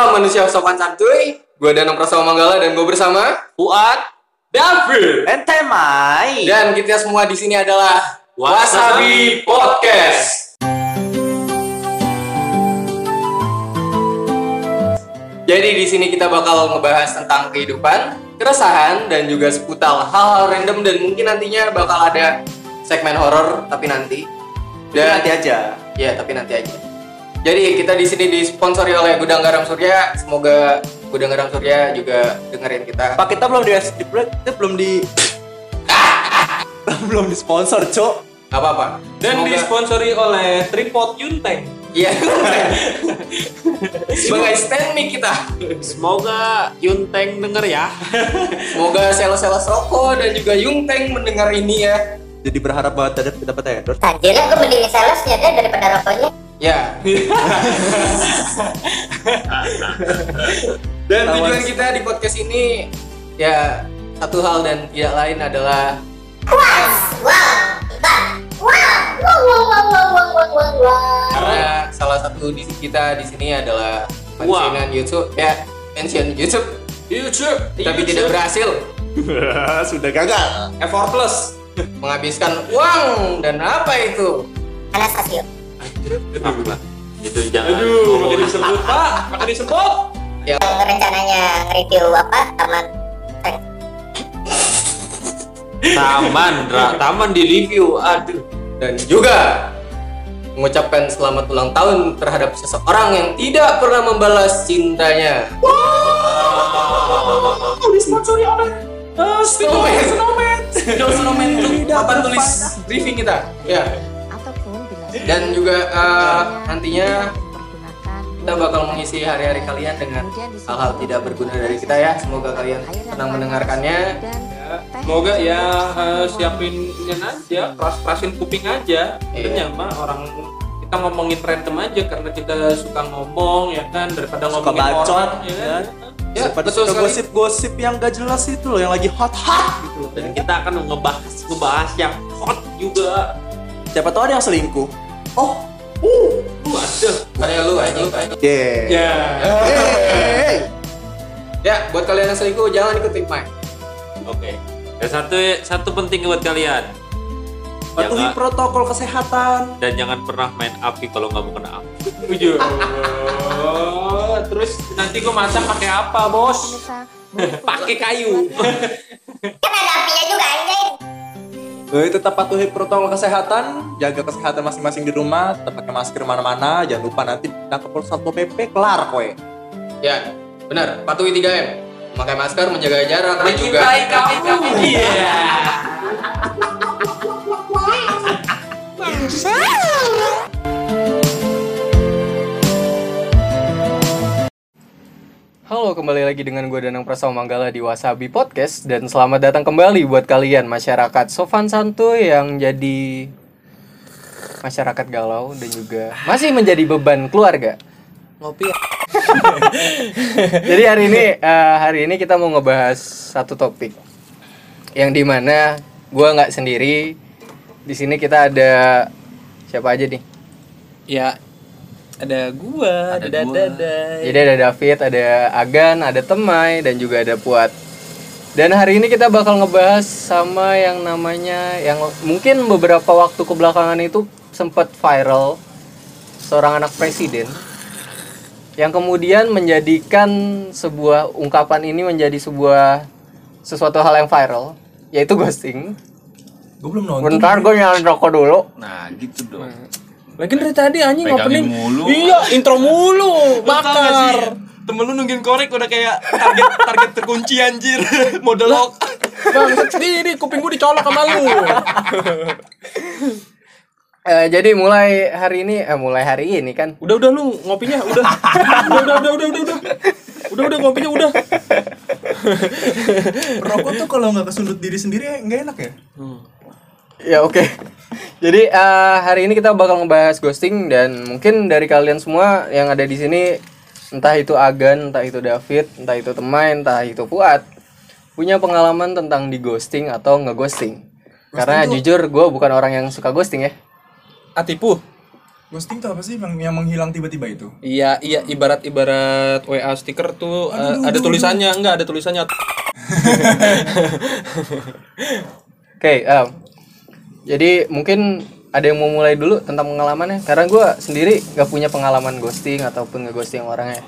Welcome manusia sopan santuy. Gue Danang Prasawa Manggala dan gue bersama Fuad David Ente Mai. dan kita semua di sini adalah Wasabi Podcast. Jadi di sini kita bakal ngebahas tentang kehidupan, keresahan dan juga seputar hal-hal random dan mungkin nantinya bakal ada segmen horor tapi nanti. Dan nanti aja. Ya, tapi nanti aja. Jadi kita di sini disponsori oleh Gudang Garam Surya. Semoga Gudang Garam Surya juga dengerin kita. Pak kita belum di kita belum di belum di sponsor, Cok. Gak apa-apa. Dan Semoga- disponsori oleh Tripod Yunteng Iya. Sebagai stand mic kita. Semoga Yunteng denger ya Semoga sales-sales rokok dan juga Yungteng mendengar ini ya. Jadi berharap banget dapat dapat endorse. Anjir gue mending salesnya deh daripada rokoknya. Ya. dan tujuan kita di podcast ini ya satu hal dan tidak lain adalah karena salah satu di kita di sini adalah pensiunan wow. YouTube. Ya pensiun YouTube. YouTube tapi YouTube. tidak berhasil. Sudah gagal. Effortless menghabiskan uang. Dan apa itu? Anastasio itu jangan. Aduh makin disebut pak Makin disebut ya rencananya review apa taman Taman, Ra. Taman di review. Aduh. dan juga mengucapkan selamat ulang tahun terhadap seseorang yang tidak pernah membalas cintanya. Disponsori oleh uh, Snowman. Snowman Snowman tuh papan tulis briefing kita. Ya. Dan juga eh, nantinya kita bakal mengisi hari-hari kalian dengan hal-hal tidak berguna dari kita ya. Semoga kalian senang mendengarkannya. Semoga ya eh, siapin ini aja Keras-kerasin kuping aja Iya. Mah orang kita ngomongin random aja karena kita suka ngomong ya kan daripada Suka ngomongin bacot, orang ya kan. ya. Ya, Daripada betul gosip-gosip yang gak jelas itu loh, yang lagi hot-hot gitu loh. Dan kita akan ngebahas ngebahas yang hot juga. Siapa tahu ada yang selingkuh. Oh, Tuh ada. Kayak lu aja. yeah. Ya. Hey. Ya, buat kalian yang selingkuh jangan ikut mic. Oke. Dan satu satu penting buat kalian. Patuhi Jangan- protokol kesehatan. Dan jangan pernah main api kalau nggak mau kena api. Tujuh. Terus nanti gue masak pakai apa, Bos? Pakai kayu. Kan ada apinya juga anjing. Eh, tetap patuhi protokol kesehatan, jaga kesehatan masing-masing di rumah, tetap pakai masker mana-mana, jangan lupa nanti tangkap satpol pp kelar kowe. Ya, benar. Patuhi 3M. Memakai masker, menjaga jarak dan juga Iya. Halo, kembali lagi dengan gue Danang Prasawa Manggala di Wasabi Podcast dan selamat datang kembali buat kalian masyarakat Sofan Santuy yang jadi masyarakat galau dan juga masih menjadi beban keluarga. Ngopi Jadi hari ini eh, hari ini kita mau ngebahas satu topik yang di mana gue nggak sendiri. Di sini kita ada siapa aja nih? Ya ada gua, ada dada. Jadi ada David, ada Agan, ada Temai, dan juga ada Puat. Dan hari ini kita bakal ngebahas sama yang namanya yang mungkin beberapa waktu kebelakangan itu sempat viral seorang anak presiden yang kemudian menjadikan sebuah ungkapan ini menjadi sebuah sesuatu hal yang viral yaitu ghosting. Gua belum nonton. Bentar gue nyalain rokok dulu. Nah, gitu dong. Lagi dari tadi anjing Pegangin opening. mulu. Iya, intro mulu. Bakar. Temen lu nungguin korek udah kayak target target terkunci anjir. Model lock. Bang, sendiri kuping gua dicolok sama lu. Eh, jadi mulai hari ini, eh, mulai hari ini kan Udah udah lu ngopinya udah. Udah udah udah udah udah. Udah udah, udah ngopinya udah. Rokok tuh kalau nggak kesundut diri sendiri nggak enak ya? Ya oke. Jadi eh, hari ini kita bakal ngebahas ghosting dan mungkin dari kalian semua yang ada di sini entah itu Agan, entah itu David, entah itu Temai, entah itu Fuad punya pengalaman tentang di ghosting atau ngeghosting. Karena jujur gue bukan orang yang suka ghosting ya. Atipu. Ghosting tuh apa sih yang, yang menghilang tiba-tiba itu? Iya, iya ibarat ibarat WA stiker tuh eh, ada tulisannya, enggak ada tulisannya. Oke, em, jadi mungkin ada yang mau mulai dulu tentang pengalamannya karena gue sendiri gak punya pengalaman ghosting ataupun nge-ghosting orangnya.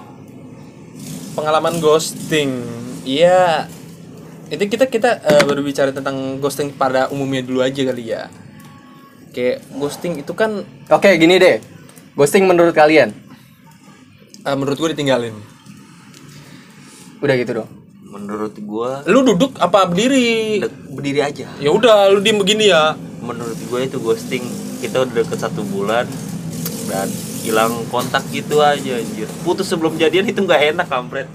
Pengalaman ghosting. Iya. Itu kita kita eh, berbicara tentang ghosting pada umumnya dulu aja kali ya. Kayak ghosting itu kan Oke, gini deh. Ghosting menurut kalian? eh, menurut gue ditinggalin. Udah gitu dong. Menurut gua Lu duduk apa berdiri? berdiri aja. Ya udah, lu diem begini ya. Menurut gua itu ghosting kita udah deket satu bulan dan hilang kontak gitu aja anjir. Putus sebelum jadian itu nggak enak kampret.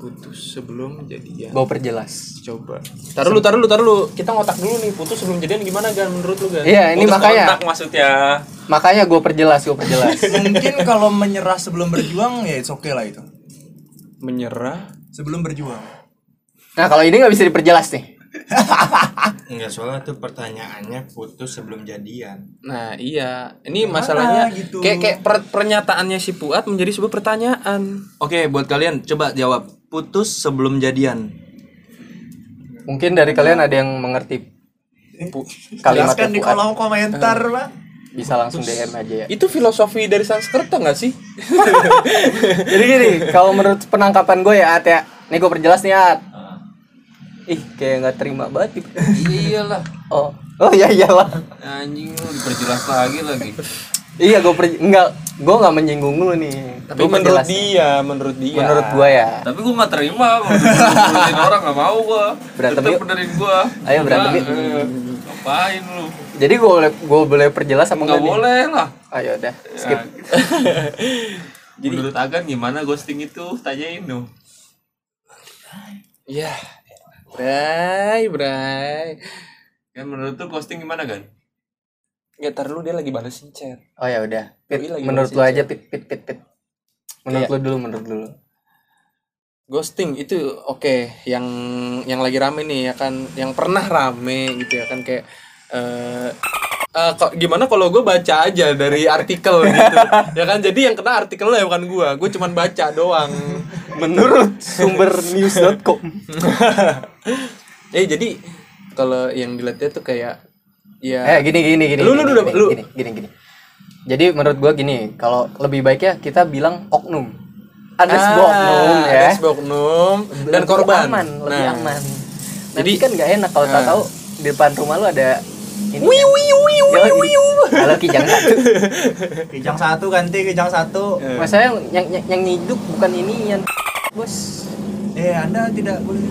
Putus sebelum jadian. Gue perjelas. Coba. Taruh lu, taruh lu, taruh lu. Kita ngotak dulu nih, putus sebelum jadian gimana kan menurut lu kan? Iya, ini Putus makanya. kontak maksudnya. Makanya gue perjelas, gue perjelas. Mungkin kalau menyerah sebelum berjuang ya it's okay lah itu. Menyerah. Sebelum berjuang. Nah, kalau ini nggak bisa diperjelas nih. Enggak soalnya tuh pertanyaannya putus sebelum jadian. Nah, iya. Ini Gimana masalahnya gitu? kayak kayak per- pernyataannya si Puat menjadi sebuah pertanyaan. Oke, buat kalian coba jawab. Putus sebelum jadian. Mungkin dari kalian ada yang mengerti pu- kalimat Jelaskan di kolom komentar, Pak. Bisa langsung DM aja ya. Itu filosofi dari Sanskerta nggak sih? Jadi gini, kalau menurut penangkapan gue ya At ya. Nih gue perjelas nih At. Ih, kayak nggak terima banget. Ip. Iyalah. Oh, oh iya iyalah. Anjing lu diperjelas lagi lagi. Iya, gue per enggak, gue nggak menyinggung lu nih. Tapi Gua menurut dia, menurut dia. menurut gue ya. Tapi gua nggak terima, benerin orang nggak mau gua. Berantem yuk. benerin gua. Ayo berantem yuk. Eh, Ngapain lu? Jadi gue boleh gue boleh perjelas apa Nggak nih? boleh lah. Ayo udah, skip. Jadi menurut Agan gimana ghosting itu? Tanyain dong. Iya. Bray, Bray. Kan menurut tuh ghosting gimana kan? Nggak tar lu dia lagi balesin chat. Oh ya udah. Pit, menurut lu aja pit pit pit pit. Menurut Iya. lu dulu, menurut lu. Ghosting itu oke yang yang lagi rame nih ya kan yang pernah rame gitu ya kan kayak eh eh, kok gimana kalau gue baca aja dari artikel gitu ya kan jadi yang kena artikelnya bukan gue gue cuman baca doang Menurut sumber news.com. eh jadi kalau yang dilihatnya tuh kayak ya Eh gini gini gini. Lu- lu gini, udah- gini, lu- gini, gini gini. Jadi menurut gua gini, kalau lebih baiknya kita bilang oknum. Ada sebuah oknum ya. ada sebuah oknum dan Lebih korban aman, lebih Nah, aman. Jadi- Jadi kan nggak enak kalau Nah. tahu di depan rumah lu ada ini. Wiu wiu wiu wiu. Kalau kijang satu. Kijang satu ganti kijang satu. Masalahnya yang yang yang, yang nyiduk bukan ini yang bos. Eh, Anda tidak boleh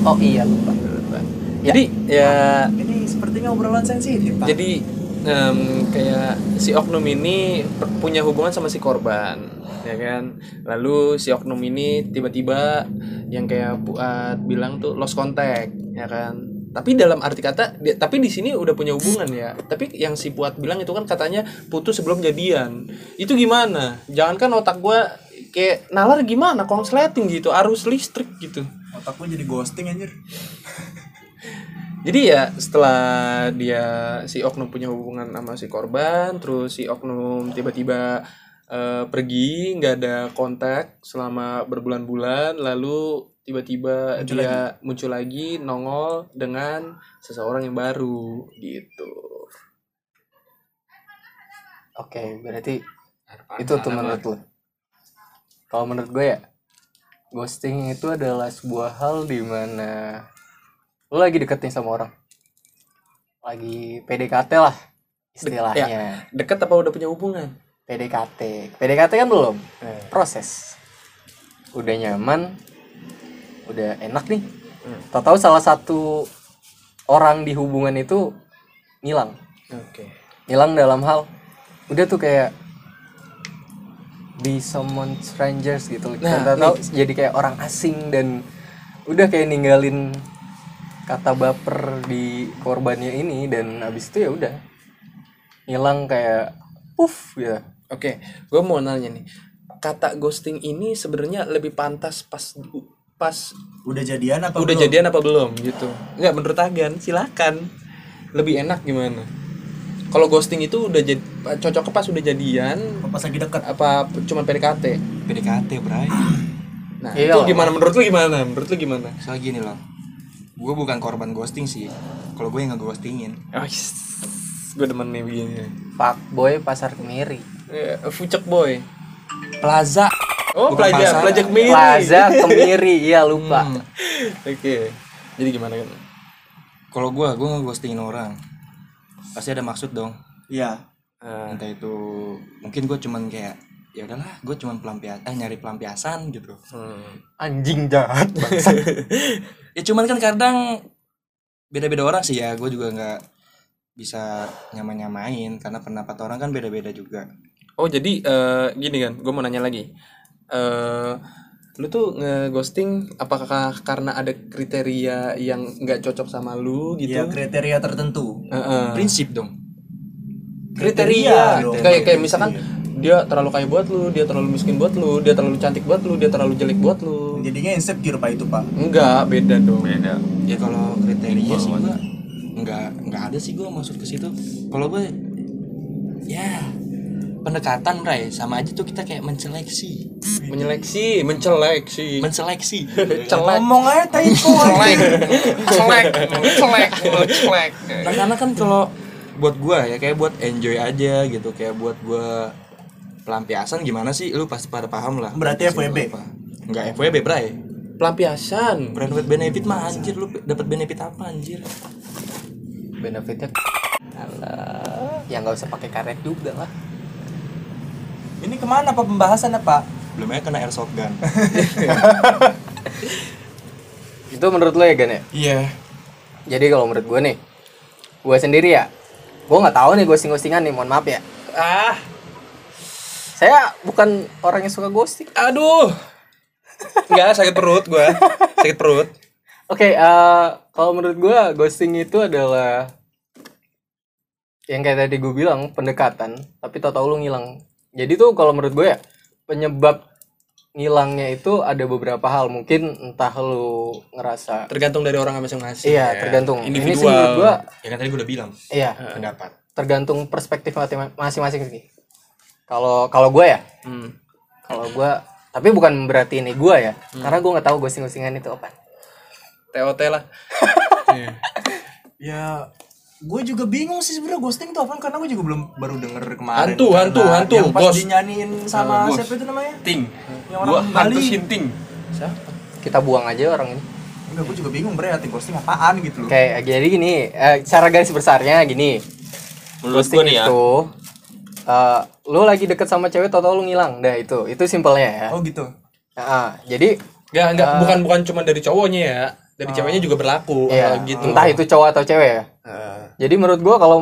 Oh iya lupa. lupa. jadi ya Ini sepertinya obrolan sensitif, Pak. jadi em, kayak si oknum ini punya hubungan sama si korban ya kan lalu si oknum ini tiba-tiba yang kayak Puat bilang tuh lost contact ya kan tapi dalam arti kata dia, tapi di sini udah punya hubungan ya tapi yang si Puat bilang itu kan katanya putus sebelum jadian itu gimana jangankan otak gua kayak nalar gimana konsleting gitu arus listrik gitu Otak gue jadi ghosting anjir. Jadi ya setelah dia si oknum punya hubungan sama si korban, terus si oknum tiba-tiba eh, pergi nggak ada kontak selama berbulan-bulan, lalu tiba-tiba Muncul dia muncul lagi nongol dengan seseorang yang baru gitu. Oke, berarti itu tuh menurut lu. Kalau menurut gue ya, ghosting itu adalah sebuah hal di mana lu lagi deket nih sama orang. Lagi PDKT lah istilahnya. Dekat apa udah punya hubungan? PDKT. PDKT kan belum. Proses. Udah nyaman, udah enak nih. Tahu-tahu salah satu orang di hubungan itu ngilang. Oke. Ngilang dalam hal udah tuh kayak be someone strangers gitu. Nah, Nah, tahu jadi kayak orang asing dan udah kayak ninggalin kata baper di korbannya ini dan abis itu ya udah ngilang kayak puff ya. Oke, gue mau nanya nih. Kata ghosting ini sebenarnya lebih pantas pas pas Udah jadian apa udah belum? jadian apa belum gitu nggak menurut Agan silakan lebih enak gimana kalau ghosting itu udah jadi cocok pas udah jadian. Pas lagi dekat. apa cuman PDKT PDKT bray. Nah Iya. itu gimana? Menurut lu gimana? Menurut lu gimana? Soalnya gini loh gue bukan korban ghosting sih. Kalau gue yang ngeghostingin. Oh, gue demen nih begini. Fuck boy pasar kemiri. Eh, fucek boy. Plaza. Oh Bukan pelajar pasar. pelajar kemiri. Plaza kemiri, iya lupa. Hmm. oke. Jadi gimana kan kalau gue gue ngeghostingin orang pasti ada maksud dong Iya. Ah, entah itu mungkin gue cuman kayak ya udahlah gue cuman pelampiasan eh nyari pelampiasan gitu hmm. Anjing jahat. ya cuman kan kadang beda-beda orang sih ya gue juga nggak bisa nyamain-nyamain karena pendapat orang kan beda-beda juga oh jadi eh, gini kan gue mau nanya lagi eh lu tuh nge-ghosting apakah karena ada kriteria yang nggak cocok sama lu gitu Iya, kriteria tertentu. Heeh. prinsip dong kriteria dong. kayak kayak misalkan dia terlalu kaya buat lu dia terlalu miskin buat lu dia terlalu cantik buat lu dia terlalu jelek buat lu Jadinya insecure Pak itu, Pak. enggak beda dong beda ya kalau kriteria sih gue nggak nggak ada sih gue maksud ke situ kalau gue ya pendekatan Ray. Sama aja tuh kita kayak menyeleksi. Menyeleksi menceleksi. Menseleksi celek. Ngomong aja tai kok. celek. Celek. Celek. Celek. Nah karena kan kalau buat gua ya kayak buat enjoy aja gitu. Kayak buat gua pelampiasan gimana sih? Lu pasti pada paham lah. Berarti FWB? apa. enggak FWB bray. Pelampiasan. Brand with benefit mah anjir. Lu dapat benefit apa anjir? Benefitnya Alah, ya nggak usah pakai karet juga lah. Ini ke mana Pak pembahasan Pak? belum aja kena airsoft gun Itu menurut lo ya Gan ya? iya Jadi kalau menurut gue nih, gue sendiri ya, gue nggak tahu nih ghosting-ghostingan nih, mohon maaf ya. ah Saya bukan orang yang suka ghosting. aduh Enggak, sakit perut gua. Sakit perut. Oke, eh, kalau menurut gue ghosting itu adalah yang kayak tadi gue bilang pendekatan, tapi tahu-tahu lu ngilang. Jadi tuh kalau menurut gue ya penyebab ngilangnya itu ada beberapa hal. Mungkin entah lu ngerasa, Tergantung dari orang masing-masing. iya ya. tergantung. Ini sih Individual. menurut gue, ya kan tadi gua udah bilang iya pendapat tergantung perspektif mati- masing-masing sih. Kalau kalau gue ya, Hmm. kalau gue, tapi bukan berarti ini gue ya, karena gue nggak tahu ghosting-ghostingan itu apa. TOT lah. Iya. Ya gue juga bingung sih sebenarnya ghosting itu apa karena gue juga belum baru denger kemarin Hantu, Karena hantu, hantu, yang pas ghost. dinyanyiin sama ghost. siapa itu namanya ting yang Gua orang hantu Bali sinting. Kita buang aja orang ini. enggak gue juga bingung berarti ghosting apaan gitu loh Kayak jadi gini, eh, cara garis besarnya gini. menurut Ghosting gue nih ya itu eh, lu lagi deket sama cewek tau lu ngilang. Dah itu, itu simpelnya ya. oh gitu Nah, jadi Enggak, enggak bukan bukan cuma dari cowoknya ya. Dari ceweknya juga berlaku ya hal gitu. entah itu cowok atau cewek ya. Jadi menurut gua kalau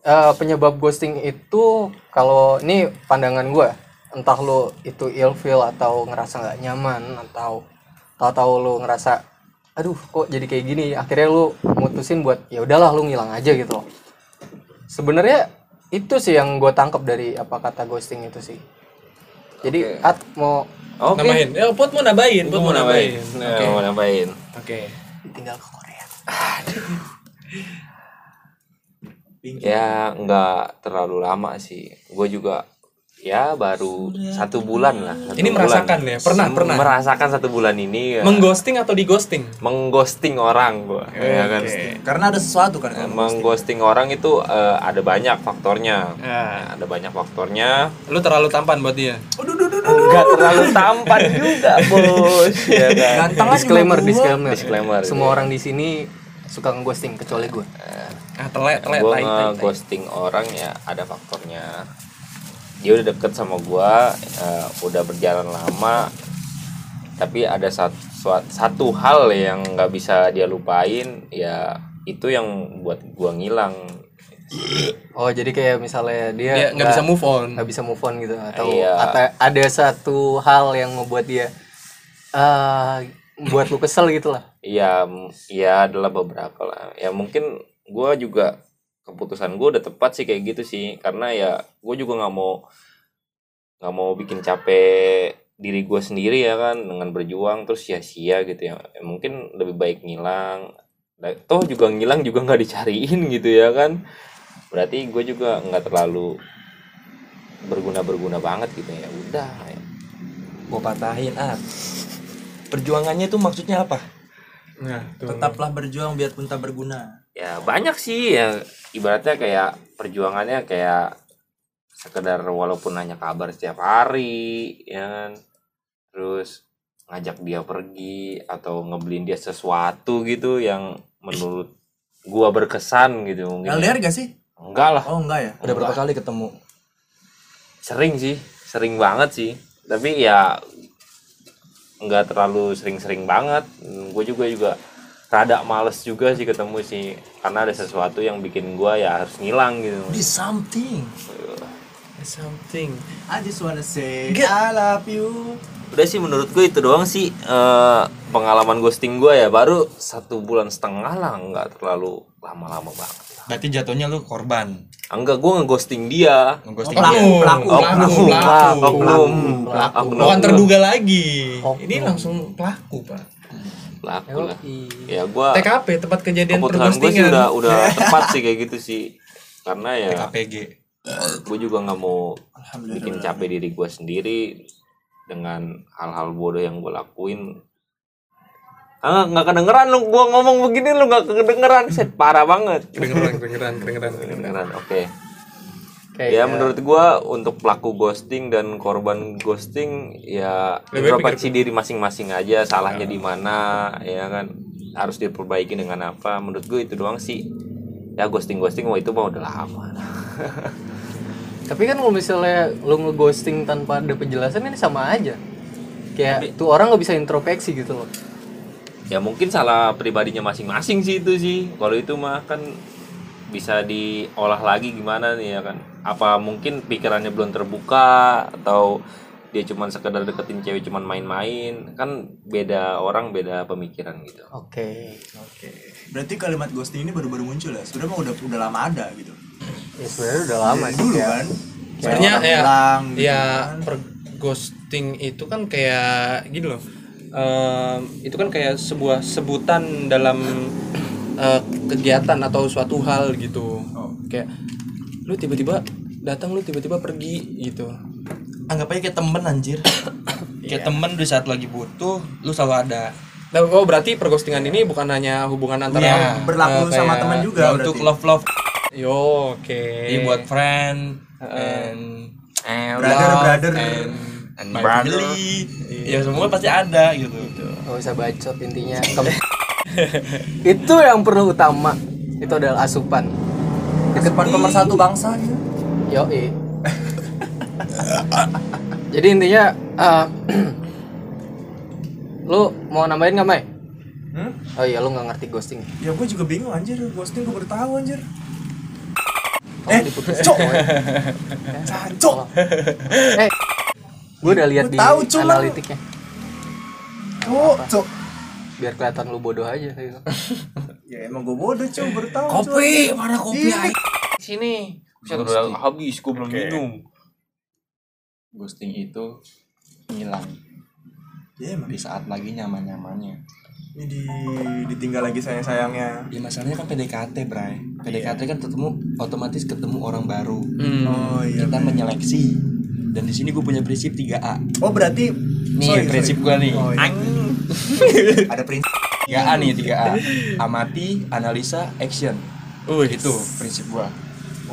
eh, penyebab ghosting itu kalau ini pandangan gua, entah lu itu ilfeel atau ngerasa nggak nyaman atau tahu-tahu lu ngerasa aduh kok jadi kayak gini? Akhirnya lu mutusin buat ya udahlah lu ngilang aja gitu sebenarnya itu sih yang gue tangkap dari apa kata ghosting itu sih. Jadi at mau oke Nambahin. Ya, Pot mau nambahin, Pot mau nambahin Oke. Nah, mau nambahin Oke. tinggal ke Korea ya nggak terlalu lama sih gue juga ya baru satu bulan lah satu Ini bulan. merasakan ya? Pernah, Sem- pernah? merasakan satu bulan ini ya, Mengghosting atau dighosting? mengghosting orang gue ya kan karena ada sesuatu kan mengghosting orang itu eh, ada banyak faktornya Ya. ada banyak faktornya Lu terlalu tampan buat dia. Nggak terlalu tampan juga bos ya kan? Disclaimer disclaimer. Disclaimer, semua iya. orang di sini suka ngeghosting kecuali gue Ah, telek, telek, gue nge-ghosting orang ya ada faktornya. Dia udah deket sama gue udah berjalan lama tapi ada satu, satu hal yang nggak bisa dia lupain ya itu yang buat gue ngilang oh jadi kayak misalnya dia nggak bisa move on. nggak bisa move on gitu atau Iya. ata- ada satu hal yang membuat dia eh buat lu kesel gitu lah Iya, m- ya adalah beberapa lah. Ya mungkin gue juga keputusan gue udah tepat sih kayak gitu sih, karena ya gue juga nggak mau nggak mau bikin capek diri gue sendiri ya kan dengan berjuang terus sia-sia gitu ya. Ya, Mungkin lebih baik ngilang. Toh juga ngilang juga nggak dicariin gitu ya kan. Berarti gue juga nggak terlalu berguna berguna banget gitu ya udah ya. Gue patahin ah. Perjuangannya itu maksudnya apa? Nah, tuh. Tetaplah berjuang biarpun tak berguna. ya banyak sih ya ibaratnya kayak perjuangannya kayak sekedar walaupun nanya kabar setiap hari ya kan terus ngajak dia pergi atau ngebeliin dia sesuatu gitu yang menurut gua berkesan gitu mungkin LDR gak sih? Enggak lah. Oh enggak ya? Udah berapa kali ketemu? sering sih sering banget sih. Tapi ya nggak terlalu sering-sering banget. Gue juga juga rada males juga sih ketemu sih. Karena ada sesuatu yang bikin gue ya harus ngilang gitu. Be something. something. I just wanna say I love you. udah sih menurut gue itu doang sih. Eh, pengalaman ghosting gue ya baru satu bulan setengah lah. Nggak terlalu lama-lama banget Berarti jatuhnya lu korban. enggak gue ngeghosting dia. Ngeghosting Pelaku, dia. pelaku, Oknum, pelaku. oknum, pelaku. oknum. bukan terduga lagi. Ini langsung pelaku pak. Pelaku lah. Ya gue TKP tempat kejadian keputusan gue sih perghostingan udah udah tepat sih kayak gitu sih. Karena ya KPG. gue juga nggak mau bikin capek diri gue sendiri dengan hal-hal bodoh yang gue lakuin ah nggak kedengeran lu gue ngomong begini lu nggak kedengeran. Set parah banget. Kedengeran kedengeran kedengeran. Kedengeran oke. Kayak ya menurut gue untuk pelaku ghosting dan korban ghosting ya introspeksi diri masing-masing aja salahnya di mana ya kan. Harus diperbaiki dengan apa. Menurut gue itu doang sih. Ya ghosting ghosting wah itu mah udah lama. Tapi kan kalau misalnya lu ngeghosting tanpa ada penjelasan ini sama aja. Kayak tuh orang nggak bisa introspeksi gitu loh. Ya mungkin salah pribadinya masing-masing sih itu sih kalau itu mah kan bisa diolah lagi gimana nih ya kan apa mungkin pikirannya belum terbuka atau dia cuman sekedar deketin cewek cuman main-main kan beda orang beda pemikiran gitu Oke. Oke. Berarti kalimat ghosting ini baru-baru muncul ya? Sebenarnya mah udah udah lama ada gitu. Ya sebenarnya udah lama sih dulu ya. kan. sebenarnya ya bilang gitu ya kan. per ghosting itu kan kayak gini loh Ehm, itu kan kayak sebuah sebutan dalam eh, kegiatan atau suatu hal gitu Oh. kayak lu tiba-tiba datang lu tiba-tiba pergi gitu Anggap aja kayak temen anjir. kayak temen di saat lagi butuh, lu selalu ada. Nah, oh berarti perghostingan ini bukan hanya hubungan antara Iya, berlaku eh, sama teman juga Ya, untuk love love Yo, oke. Jadi buat friend and and Brother, love brother. and, and my brother. family. Ya semua pasti ada gitu. Gak usah bacot intinya. Itu yang perlu utama. Itu adalah asupan. Depan pemersatu bangsa gitu. Yo Jadi intinya eh, lu mau nambahin nggak Mai? Hmm? Oh iya lu nggak ngerti ghosting. Ya gue juga bingung anjir, ghosting gue baru tahu anjir. Oh, Eh, cok. Cancok. Eh, gue udah lihat di tahu, cuma- analitiknya. Cok, cok. Biar kelihatan lu bodoh aja gitu. Ya emang gue bodoh cuy, baru tahu. Kopi, mana kopi? Ini. sini bisa udah habis gue belum minum Ghosting itu hilang Ya emang di saat lagi nyaman-nyamannya. ini di, ditinggal lagi sayang-sayangnya. Ya masalahnya kan PDKT, Bray. PDKT kan ketemu otomatis ketemu orang baru. Hmm. Oh iya. Kita bener. menyeleksi. Dan di sini gue punya prinsip 3A. Oh berarti Nih sorry, prinsip gue nih. Oh, iya. Ada prinsip. 3A nih 3A. Amati, analisa, action. Wih, Itu prinsip gua.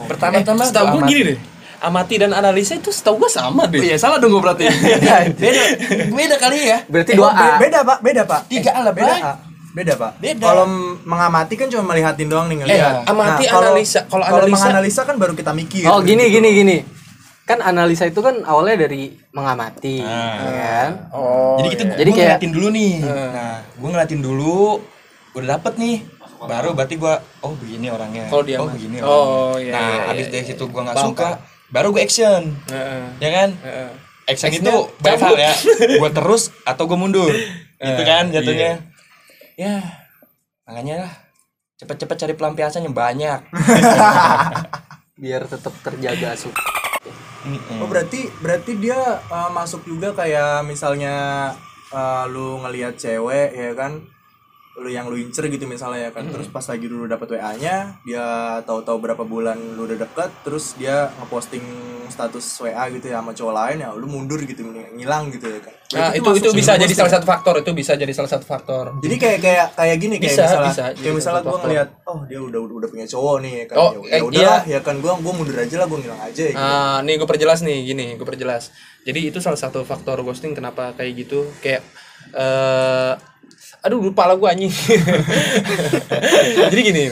Pertama-tama setahu gue amati. gini deh. Amati dan analisa itu setahu gue sama Oh deh. iya, salah dong gue berarti. beda. Beda kali ya. Berarti Oh, 2A. be- beda pak, beda pak. Tiga A lah, beda. Bray. A. Beda pak. Beda. Kalau mengamati kan cuma melihatin doang nih ngelihat. Eh, amati, kalau- analisa. Kalau kalau analisa- menganalisa kan baru kita mikir. Oh gini gitu. gini gini. Kan analisa itu kan awalnya dari mengamati, Ah. ya kan? Oh. Jadi kita Jadi Jadi kayak- ngeliatin dulu nih. Nah, gua ngeliatin dulu udah dapet nih. Baru berarti gua oh begini orangnya. Kalau dia oh begini Oh, orangnya. iya, Nah, iya, habis iya, dari iya. situ gua nggak suka, baru gua action. Heeh. Ya kan? Heeh. Action Actionnya itu banyak hal ya. Gua terus atau gua mundur. Gitu kan jatuhnya. Ya, makanya lah cepet-cepet cari pelampiasan yang banyak. Biar tetap terjaga asup. Mm-mm. Oh berarti berarti dia uh, masuk juga kayak misalnya uh, lu ngelihat cewek ya kan, lu yang lu incer gitu misalnya ya kan terus pas lagi dulu dapat WA-nya dia tahu-tahu berapa bulan lu udah deket terus dia ngeposting status WA gitu ya sama cowok lain ya lu mundur gitu ngilang gitu ya kan Nah, itu masuk itu bisa jadi salah satu faktor, itu bisa jadi salah satu faktor. jadi kayak kayak kayak gini kayak Bisa, misalnya bisa, kayak misalnya faktor. ngeliat oh dia udah udah, punya cowok nih ya kan Oh, ya, eh, ya udah lah ya kan gue gue mundur aja lah gue ngilang aja ya gitu. Ah, nih gue perjelas nih, gini, gue perjelas. Jadi itu salah satu faktor ghosting kenapa kayak gitu, kayak eh aduh lupa lah gue anjing. Jadi gini,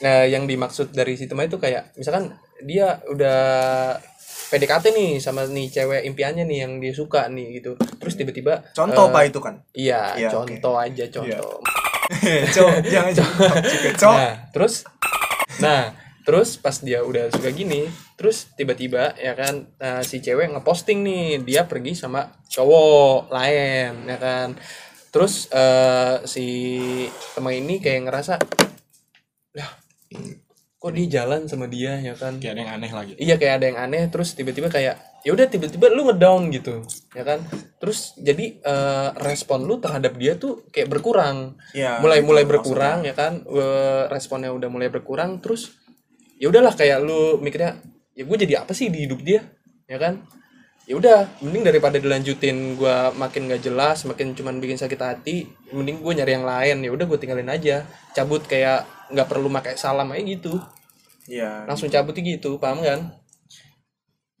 nah yang dimaksud dari si teman itu kayak misalkan dia udah PDKT nih sama nih cewek impiannya nih yang dia suka nih gitu. Terus tiba-tiba contoh eh, pak itu kan Iya, Iya, contoh aja contoh. cowok jangan cowok cowok Nah, terus nah, terus pas dia udah suka gini, terus tiba-tiba ya kan nah, si cewek ngeposting nih dia pergi sama cowok lain ya kan. Terus eh, si teman ini kayak ngerasa lah kok dia jalan sama dia ya kan? Kayak ada yang aneh lagi iya kayak ada yang aneh terus tiba-tiba kayak ya udah tiba-tiba lu ngedown gitu ya kan? Terus jadi eh, respon lu terhadap dia tuh kayak berkurang. Iya, mulai mulai maksudnya. berkurang ya kan? Eh, responnya udah mulai berkurang terus ya udahlah kayak lu mikirnya ya gue jadi apa sih di hidup dia? Ya kan ya udah mending daripada dilanjutin gua makin gak jelas makin cuman bikin sakit hati mending gue nyari yang lain. Ya udah gue tinggalin aja. Cabut kayak nggak perlu pakai salam aja gitu. Iya. Langsung cabut gitu paham kan?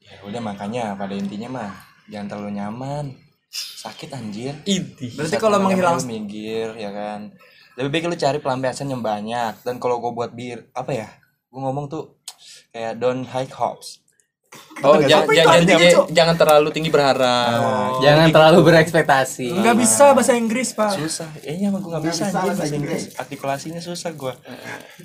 Ya udah makanya pada intinya mah jangan terlalu nyaman. Sakit anjir. Inti. Berarti Saat kalau menghilang minggir ya kan? Lebih baik lu cari pelampiasan yang banyak. Dan kalau gue buat bir apa ya? Gue ngomong tuh kayak don't high hopes Oh, Apa jangan, jangan, terlalu tinggi berharap. Oh. Jangan terlalu berekspektasi. nggak bisa bahasa Inggris pak susah kayaknya emang gue nggak bisa bisa bahasa bahasa Inggris Inggris. artikulasinya susah gue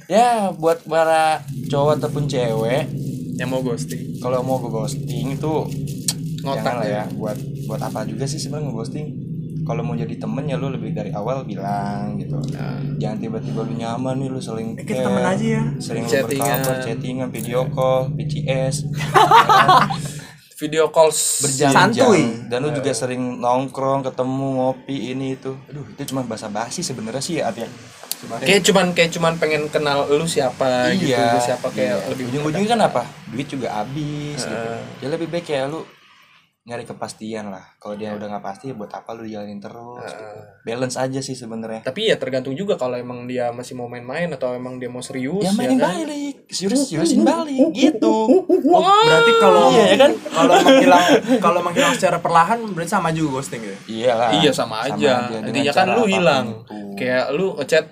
ya buat para cowok ataupun cewek Yang mau ghosting. kalau mau gue ghosting itu Ngotak ya. ya buat buat apa juga sih sebenarnya ghosting kalau mau jadi temen ya lu lebih dari awal bilang gitu. Jangan tiba-tiba lu nyaman nih lu sering Eh, kita temen aja ya. sering Chattingan. berkabar chattingan video call BCS Video calls. Berjam-jam. Dan lu juga sering nongkrong ketemu ngopi ini itu. Aduh itu cuma bahasa basi sebenarnya sih ya artinya Kayak cuman kayak cuman pengen kenal lu siapa gitu, iya. lu siapa kayak iya. lebih ujung-ujungnya kan apa? Duit juga habis gitu. Ya lebih baik kayak lu nyari kepastian lah kalau dia udah nggak pasti ya buat apa lu jalanin terus gitu. balance aja sih sebenarnya Tapi ya tergantung juga kalau emang dia masih mau main-main atau emang dia mau serius ya mainin kan? balik serius seriusin balik gitu Oh, berarti kalau Iya, ya kan? kalau menghilang kalau menghilang secara perlahan berarti sama juga ghosting ya iyalah Iya sama aja. Intinya kan lu hilang. itu. Kayak lu ngechat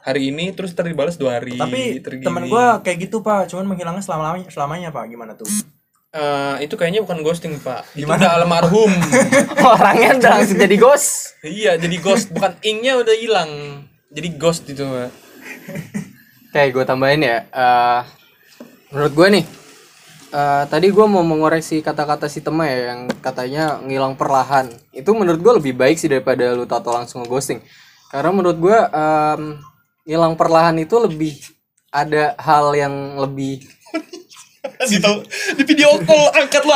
hari ini terus terbalas dua hari. tapi teman gua kayak gitu pak cuman menghilangnya selama lamanya selamanya pak gimana tuh Eh, itu kayaknya bukan ghosting pak. Itu Gimana? udah almarhum. Orangnya udah langsung jadi ghost. iya jadi ghost bukan ingnya udah hilang. Jadi ghost itu pak. Oke, gue tambahin ya. Eh, menurut gue nih, eh, tadi gue mau mengoreksi kata-kata si Tema ya yang katanya ngilang perlahan. Itu menurut gue lebih baik sih daripada lu tato langsung ngeghosting. Karena menurut gue em, ngilang perlahan itu lebih ada hal yang lebih di, di video call angkat lu.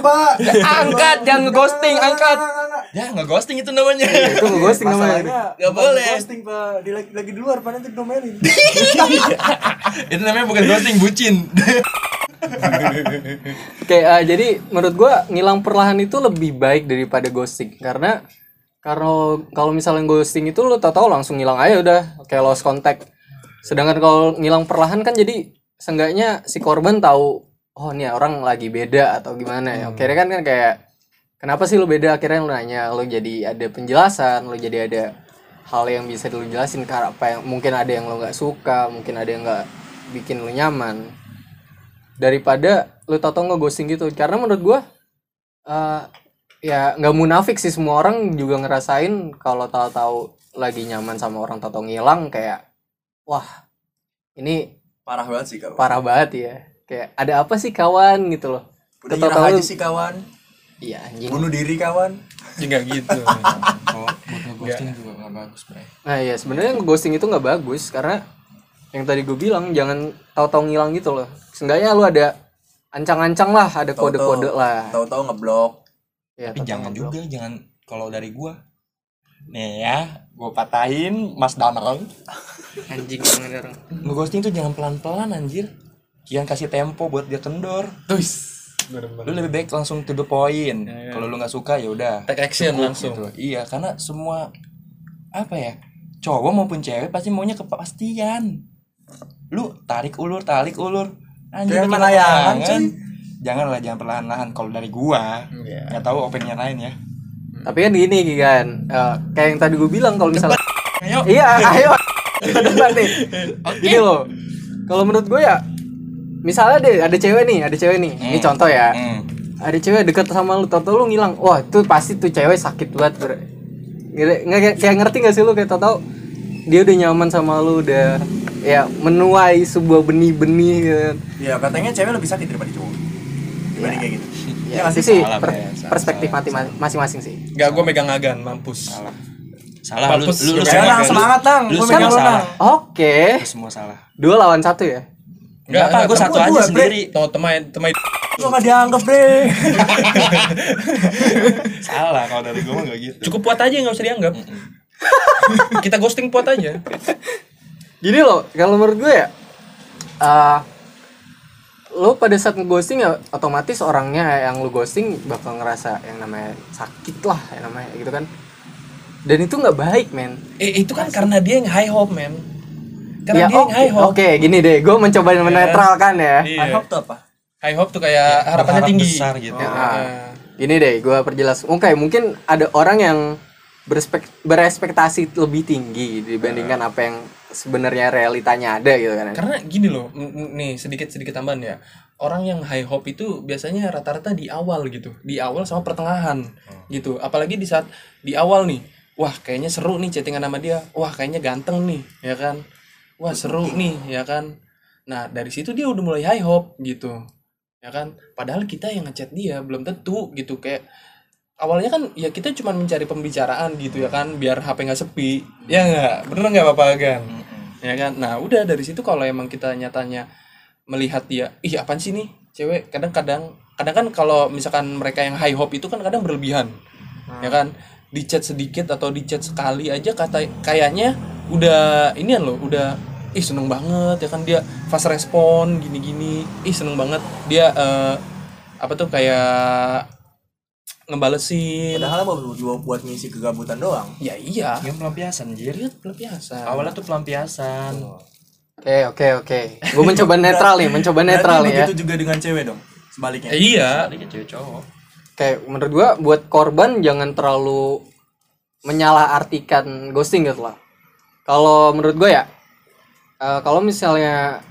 Pak angkat jangan ngeghosting angkat. ya nggak ghosting itu namanya. Itu ngeghosting namanya. masalahnya Nggak boleh. ghosting pak. Dia lagi, lagi di luar pak nanti domelin itu namanya bukan ghosting bucin. Oke, eh, jadi menurut gua ngilang perlahan itu lebih baik daripada ghosting. Karena kalau kalau misalnya ghosting itu lo tau-tau langsung ngilang aja udah. Kayak lost contact. Sedangkan kalau ngilang perlahan kan jadi seenggaknya si korban tahu oh ini orang lagi beda atau gimana ya. Akhirnya kan kan kayak kenapa sih lo beda? Akhirnya lo nanya lo jadi ada penjelasan lo jadi ada hal yang bisa lo jelasin karena apa yang mungkin ada yang lo nggak suka mungkin ada yang nggak bikin lo nyaman. Daripada lu tau ngeghosting gitu. Karena menurut gua eh ya nggak munafik sih semua orang juga ngerasain kalau tahu-tahu lagi nyaman sama orang tahu ngilang kayak wah ini parah banget sih kawan. Parah banget ya kayak ada apa sih kawan? Gitu loh. Udah nyerah aja sih kawan. Iya anjing. Bunuh diri kawan. Ya nggak gitu. Oh buat ngeghosting juga nggak bagus bray nah iya sebenarnya ghosting itu nggak bagus karena yang tadi gue bilang jangan tahu-tahu ngilang gitu loh. Seenggaknya lu ada ancang-ancang lah ada kode-kode lah. Tahu-tahu ngeblok. Ya, tapi jangan ngeblok. juga jangan kalau dari gua nih ya gue patahin Mas Danang Anjing jangan orang. ngeghosting tuh jangan pelan-pelan anjir. Jangan kasih tempo buat dia kendor. Tuis. lu lebih baik langsung to the point. Kalau lu nggak suka ya udah. Take action cukup langsung. gitu. iya karena semua apa ya cowok maupun cewek pasti maunya kepastian. Lu tarik ulur tarik ulur. Anjir makin layangan, janganlah jangan perlahan-lahan. Kalau dari gua Iya. nggak tahu opini yang lain ya Tapi kan gini kan, eh, kayak yang tadi gue bilang kalau misalnya ayo Iya, ayo. Debat nih. Gini loh. Kalau menurut gue ya misalnya deh ada cewek nih, ada cewek nih. Ini contoh ya. Hmm. Ada cewek deket sama lu, tau lu ngilang. Wah, itu pasti tuh cewek sakit banget, Bre. Nggak- kayak, ngerti gak sih lu kayak tau dia udah nyaman sama lu udah ya menuai sebuah benih-benih gitu. kan. Ya katanya cewek lebih sakit daripada cowok. Dibanding kayak gitu. Ya, itu sih? Salah, per-. Salah, perspektif salah, mati- masing-masing sih. Gak, gue megang agan, mampus. salah salah lu Mampus. lu, lu Ya, Nang, semangat, Nang. lu Gua semua megang salah. Oke. lu semua salah Dua lawan satu ya. Enggak apa, gue satu aja sendiri. Tuh, temai, temai. Lu gak dianggap, Bre. Salah kalau dari gue mah gak gitu. Cukup puat aja, nggak usah dianggap. Kita ghosting puat aja. Gini loh, kalau menurut gue ya, eh lo pada saat ngeghosting ya otomatis orangnya yang lo ghosting bakal ngerasa yang namanya sakit lah, yang namanya gitu kan. Dan itu nggak baik, men. Eh, itu kan karena dia yang high hope, man. Karena Ya, dia yang oke, high hope. Oke, gini deh, gue mencoba menetralkan ya. Iya. I hope tuh apa? High hope tuh kayak harapannya berharap tinggi. besar gitu. Nah, gini deh, gue perjelas. Oke, mungkin ada orang yang berespek berespektasi lebih tinggi dibandingkan apa yang sebenarnya realitanya ada gitu kan. Karena gini loh, nih sedikit sedikit tambahan ya. Orang yang high hope itu biasanya rata-rata di awal gitu, di awal sama pertengahan gitu. Apalagi di saat di awal nih, wah kayaknya seru nih chattingan sama dia, wah kayaknya ganteng nih, ya kan? Wah seru nih, ya kan? Nah dari situ dia udah mulai high hope gitu, ya kan? Padahal kita yang ngechat dia belum tentu gitu kayak awalnya kan ya kita cuma mencari pembicaraan gitu ya kan biar HP nggak sepi ya nggak bener nggak apa-apa kan ya kan? Nah udah dari situ kalau emang kita nyatanya melihat dia ih apaan sih nih cewek? Kadang-kadang kadang kan kalau misalkan mereka yang high hope itu kan kadang berlebihan. Ya kan? Di chat sedikit atau di chat sekali aja kata kayaknya udah ini loh udah ih seneng banget ya kan? Dia fast respon gini-gini. Ih seneng banget. Dia eh, apa tuh kayak ngebalesin Padahal mau buat, buat ngisi kegabutan doang. ya iya Yang pelampiasan anjir. dia pelampiasan Awalnya tuh pelampiasan. Oke, oke, oke. Gue mencoba netral nih, mencoba netral ya. begitu juga dengan cewek dong. Sebaliknya. Eh, iya Balik ke cewek cowok. Kayak menurut gua buat korban jangan terlalu menyalahartikan ghosting gitu lah. Kalau menurut gua ya, eh, kalau misalnya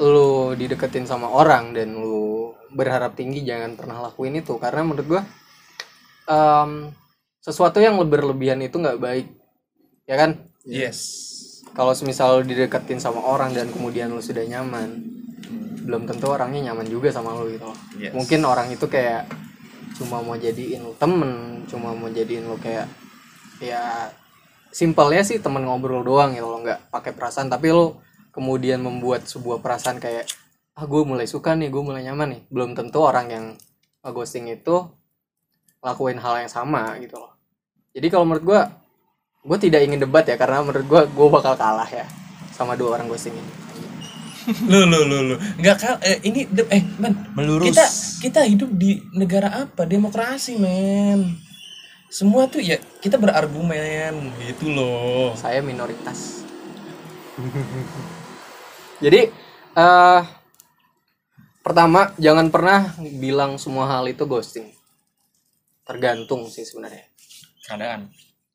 lu dideketin sama orang dan lu berharap tinggi jangan pernah lakuin itu karena menurut gua em, sesuatu yang berlebihan itu nggak baik, ya kan? yes Kalau semisal dideketin sama orang dan kemudian lu sudah nyaman, belum tentu orangnya nyaman juga sama lu gitu loh. Yes. Mungkin orang itu kayak cuma mau jadiin lu temen, cuma mau jadiin lu kayak ya simpelnya sih temen ngobrol doang gitu loh, nggak pakai perasaan. Tapi lu kemudian membuat sebuah perasaan kayak ah gue mulai suka nih, gue mulai nyaman nih. Belum tentu orang yang ghosting itu lakuin hal yang sama gitu loh. Jadi kalau menurut gue gue tidak ingin debat ya karena menurut gue gue bakal kalah ya sama dua orang ghosting ini lu lu lu lu. Nggak kal eh, ini de- eh man Melurus. kita kita hidup di negara apa? Demokrasi men. Semua tuh ya kita berargumen gitu loh. Saya minoritas. Jadi eh pertama jangan pernah bilang semua hal itu ghosting tergantung sih sebenarnya. Keadaan.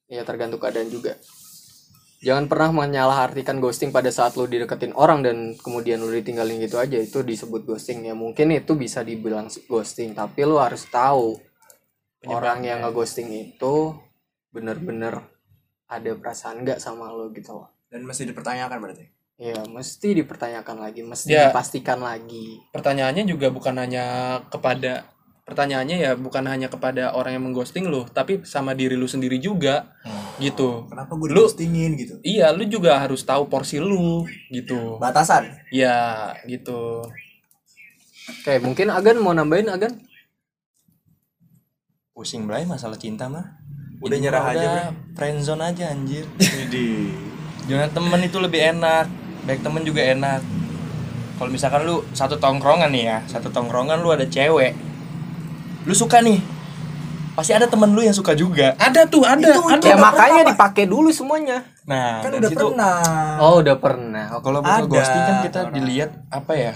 ya tergantung keadaan juga. Jangan pernah menyalahartikan ghosting pada saat lu dideketin orang dan kemudian lu ditinggalin gitu aja. Itu disebut ghosting ya. Mungkin itu bisa dibilang ghosting tapi lu harus tahu orang yang ngeghosting itu bener-bener ada perasaan nggak sama lu gitu loh. Dan mesti dipertanyakan berarti. ya mesti dipertanyakan lagi mesti Ya. dipastikan lagi. Pertanyaannya juga bukan hanya kepada pertanyaannya ya bukan hanya kepada orang yang mengghosting lu tapi sama diri lu sendiri juga gitu. Kenapa gue Lu- ghostingin gitu? iya lu juga harus tahu porsi lu gitu. Batasan. ya gitu. Oke mungkin Agan mau nambahin Agan? Pusing belai masalah cinta mah. Udah nyerah aja, friendzone aja anjir. Jadi jangan temen itu lebih enak. Baik temen juga enak. Kalau misalkan lu satu tongkrongan nih ya satu tongkrongan lu ada cewek lu suka nih pasti ada temen lu yang suka juga Ada tuh, ada. ada. Ya makanya dipakai dulu semuanya. nah kan dari udah situ, pernah. Oh, udah pernah. Kalau Ada ghosting kan kita orang. dilihat apa ya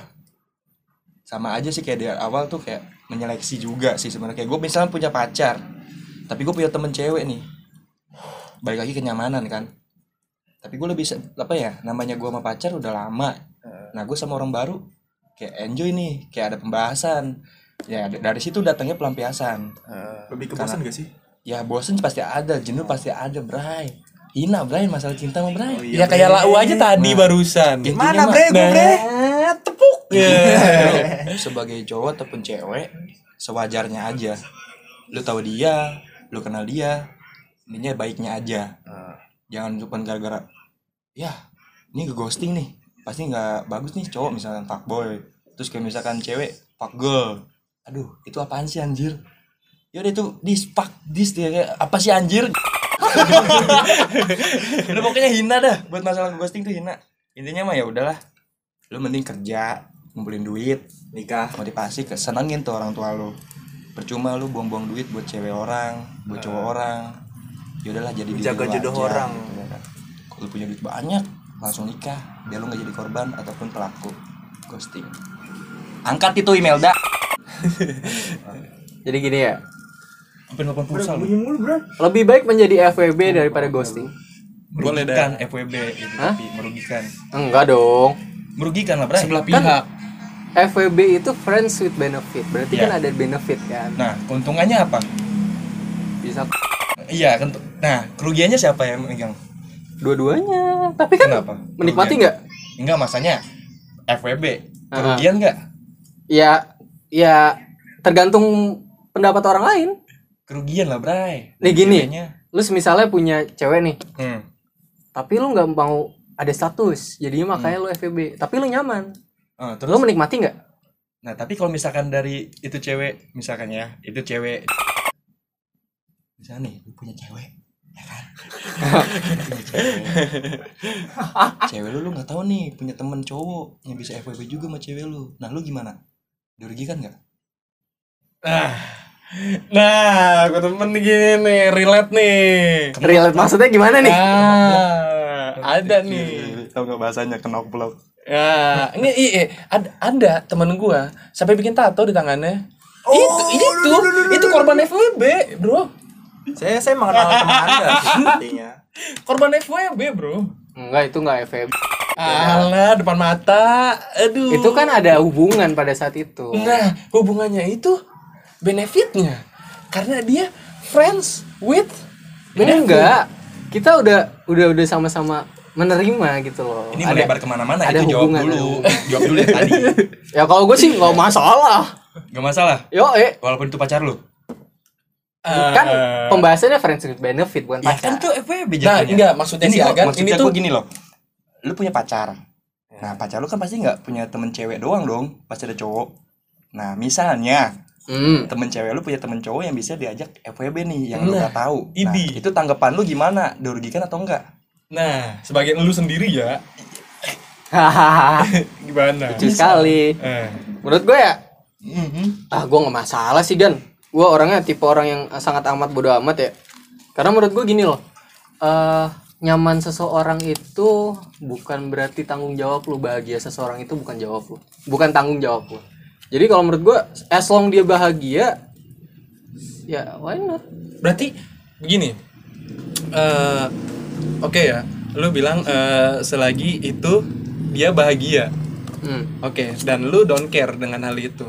sama aja sih kayak di awal tuh kayak menyeleksi juga sih sebenarnya kayak gue misalnya punya pacar tapi gue punya temen cewek nih balik lagi kenyamanan kan tapi gue lebih apa ya namanya gue sama pacar udah lama nah gue sama orang baru kayak enjoy nih kayak ada pembahasan ya dari situ datangnya pelampiasan. Lebih ke bosan gak sih? ya bosen pasti ada jenuh pasti ada bray. Hina bray masalah cinta sama bray. Oh, Ya kayak lau aja tadi barusan. Intinya Mana mah- bre, gue bre? Tepuk. lu sebagai cowok ataupun cewek sewajarnya aja. Lu tahu dia lu kenal dia ininya baiknya aja. Jangan cuma gara-gara ya ini ke ghosting nih. Pasti nggak bagus nih cowok misalkan fuckboy. Terus kayak misalkan cewek fuck girl aduh itu apaan sih anjir? Ya udah itu dis fuck dis dia kayak apa sih anjir? Udah pokoknya hina dah. Buat masalah ghosting tuh hina. Intinya mah ya udahlah. Lu mending kerja ngumpulin duit Nikah. motivasi ke senengin tuh orang tua lu. Percuma lu buang-buang duit buat cewek orang buat cowok orang. Ya udahlah jadi Jaga lu jodoh aja, orang. ya kan. kalau lu punya duit banyak langsung nikah. Biar lu nggak jadi korban ataupun pelaku ghosting. Angkat itu email dah Jadi gini ya. apa nelfon pulsa lu Lebih baik menjadi FWB daripada ghosting. Boleh merugikan dah. FWB itu Hah? tapi merugikan Enggak dong. merugikan lah bray Sebelah Kan pihak. FWB itu friends with benefit. Berarti Iya. kan ada benefit kan. nah keuntungannya apa Bisa iya kan nah kerugiannya siapa yang megang dua-duanya. Tapi kan kenapa menikmati Kerugian. nggak? enggak masanya FWB Ah. kerugian nggak Ya, ya tergantung pendapat orang lain. kerugian lah bray Nih gini. Ceweknya. Lu misalnya punya cewek nih, hmm. tapi lu nggak mau ada status, jadinya makanya lu FWB. Tapi lu nyaman. Lu terus menikmati nggak? nah tapi kalau misalkan dari itu cewek misalkan ya itu cewek misalnya nih lu punya cewek ya kan punya cewek cewek lu lu nggak tahu nih punya temen cowok yang bisa FWB juga sama cewek lu nah lu gimana dirugikan nggak Nah, nah, gue temen gini nih, relate nih. Relate maksudnya gimana nih? Ah, ada nih. tahu nggak bahasanya kenok blok Ya, ini iya, ada, ada temen gua sampai bikin tato di tangannya. itu, itu, itu korban FWB, bro. Saya saya mengenal teman Anda sepertinya. Korban FWB, bro. Enggak, itu nggak FWB. Alah, depan mata. Aduh. Itu kan ada hubungan pada saat itu. Nah, hubungannya itu benefitnya karena dia friends with benefit. Enggak. Kita udah udah udah sama-sama menerima gitu loh. ini Ada- melebar ke mana-mana ada itu jawab hubungan. dulu jawab dulu ya tadi Ya kalau gue sih nggak masalah. nggak masalah Yo, eh walaupun itu pacar lu kan pembahasannya friends with benefit bukan ya pacar. kan tuh FWB Nah, jatuhnya. enggak, maksudnya ini si Agan, maksudnya ini tuh- gini loh lu punya pacar nah pacar lu kan pasti nggak punya temen cewek doang dong pasti ada cowok nah misalnya Hmm. temen cewek lu punya temen cowok yang bisa diajak FWB nih yang lu Nah, gak tahu nah, ini. itu tanggapan lu gimana dirugikan atau enggak Nah, sebagai lu sendiri ya, Hahaha. gimana? Lucu sekali. Eh. Menurut gue ya, Mhm. ah gue nggak masalah sih Gan. Gue orangnya tipe orang yang sangat amat bodoh amat ya. Karena menurut gue gini loh, eh nyaman seseorang itu bukan berarti tanggung jawab lu bahagia seseorang itu bukan jawab lu, bukan tanggung jawab lu. Jadi kalau menurut gue, as long dia bahagia, ya why not? Berarti begini. eh Oke ya, lu bilang eh, selagi itu dia bahagia. Hmm. Oke, dan lu don't care dengan hal itu.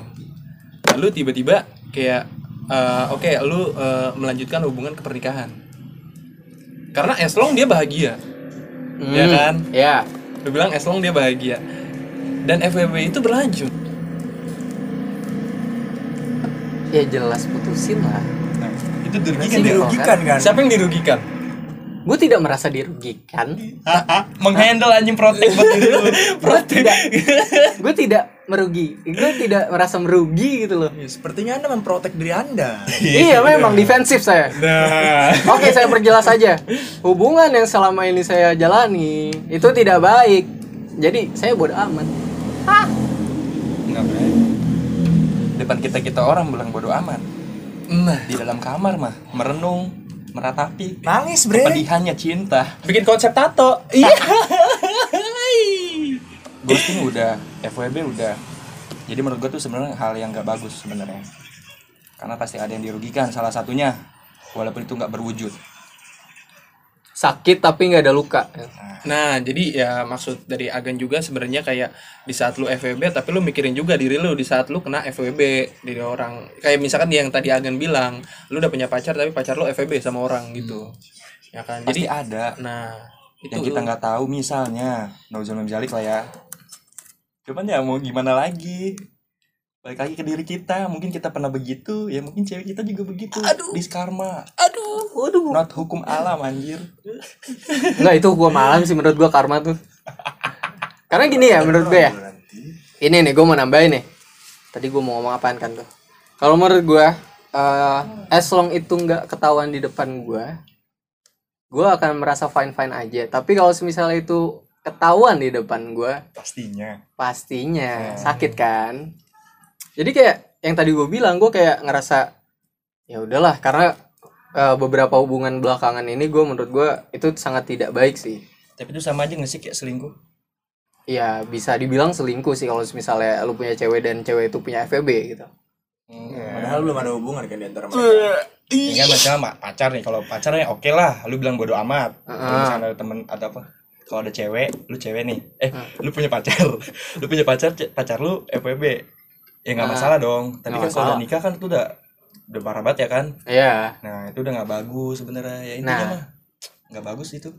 Lalu tiba-tiba kayak eh, oke, lu eh, melanjutkan hubungan ke pernikahan. Karena as long dia bahagia. Ya Hmm. kan? Ya. Lu bilang as long dia bahagia. Dan FWB itu berlanjut. Ya jelas putusin lah. nah, itu dirugikan deh Dirugikan kan? Siapa yang dirugikan? Gue tidak merasa dirugikan. menghandle anjing protek buat diri lu Gue tidak, gue tidak merugi. Gue tidak merasa merugi gitu loh. Ya, sepertinya anda memprotek diri anda. Iya memang defensif saya. Oke saya perjelas saja hubungan yang selama ini saya jalani itu tidak baik. Jadi saya bodoh amat. Enggak baik. Depan kita kita orang bilang bodoh amat. Nah, Di dalam kamar mah merenung, meratapi. Nangis bre kepedihannya cinta. bikin konsep tato. Iya. Ghosting udah, FWB udah. Jadi menurut gue tuh sebenarnya hal yang nggak bagus sebenarnya. Karena pasti ada yang dirugikan salah satunya walaupun itu nggak berwujud. sakit tapi nggak ada luka Nah, jadi ya maksud dari agen juga sebenarnya kayak di saat lu FWB tapi lu mikirin juga diri lu di saat lu kena FWB dari orang. Kayak misalkan yang tadi agen bilang, lu udah punya pacar tapi pacar lu FWB sama orang gitu. Ya kan? Pasti Jadi ada nah, itu yang kita nggak tahu misalnya Nauzul Jalik lah ya. Cuman ya mau gimana lagi? Balik lagi ke diri kita, mungkin kita pernah begitu, ya mungkin cewek kita juga begitu. Aduh. Diskarma. aduh, waduh. Not hukum alam anjir. nggak itu gua malam sih menurut gua karma tuh karena gini ya menurut gue ya ini nih gue mau nambahin nih tadi gue mau ngomong apaan kan tuh kalau menurut gue eh as long itu nggak ketahuan di depan gue gue akan merasa fine fine aja tapi kalau misalnya itu ketahuan di depan gue Pastinya. pastinya. Sakit kan? Jadi kayak yang tadi gue bilang gue kayak ngerasa ya udahlah karena eh, beberapa hubungan belakangan ini gue menurut gue itu sangat tidak baik sih. Tapi itu sama aja nggak sih kayak selingkuh? ya bisa dibilang selingkuh sih kalau misalnya lu punya cewek dan cewek itu punya FVB gitu. Padahal belum ada hubungan kan di antara mereka. Ya kan macam ma- pacar nih, kalau pacarnya oke lah, lu bilang bodo amat. Kalau Heeh. misalnya ada temen atau apa, kalau ada cewek, lu cewek nih, eh lu punya pacar, lu punya pacar, pacar lu FWB, ya nggak Ah. masalah dong. Tapi kan kalau udah nikah kan itu udah udah parah banget ya kan. Iya. Nah itu udah nggak bagus sebenarnya. Ya intinya Nah. mah nggak bagus itu.